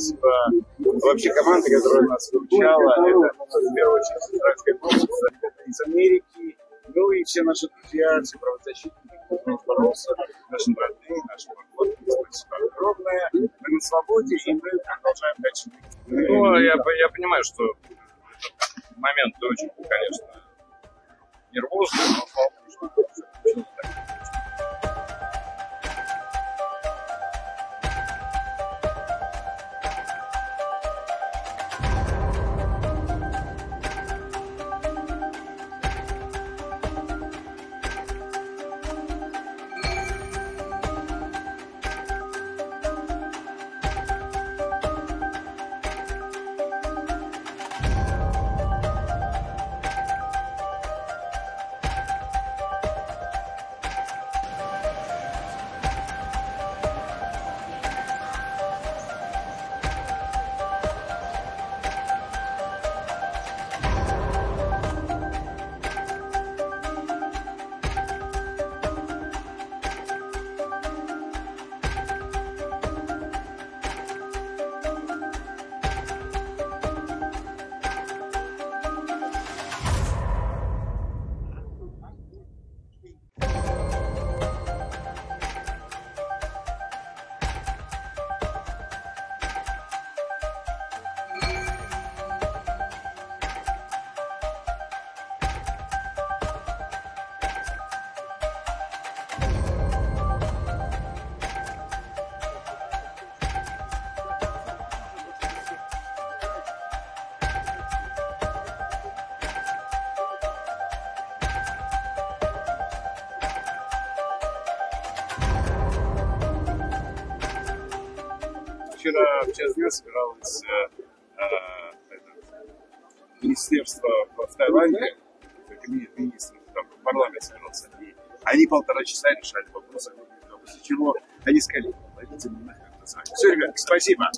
спасибо вообще команде, которая нас выручала. Это, ну, в первую очередь, израильское консульство из Америки. Ну и все наши друзья, все правозащитники, кто боролся, наши родные, наши поклонники. Спасибо огромное. Мы на свободе, и мы продолжаем дальше. Ну, я, я понимаю, что этот момент очень, конечно, нервозный, но Вчера в час дня собиралось э, э, это, министерство в, Таиланде, кабинет министров, там парламент собирался, и они полтора часа решали вопросы, после чего они сказали, пойдите нахрен. Все, ребят, спасибо.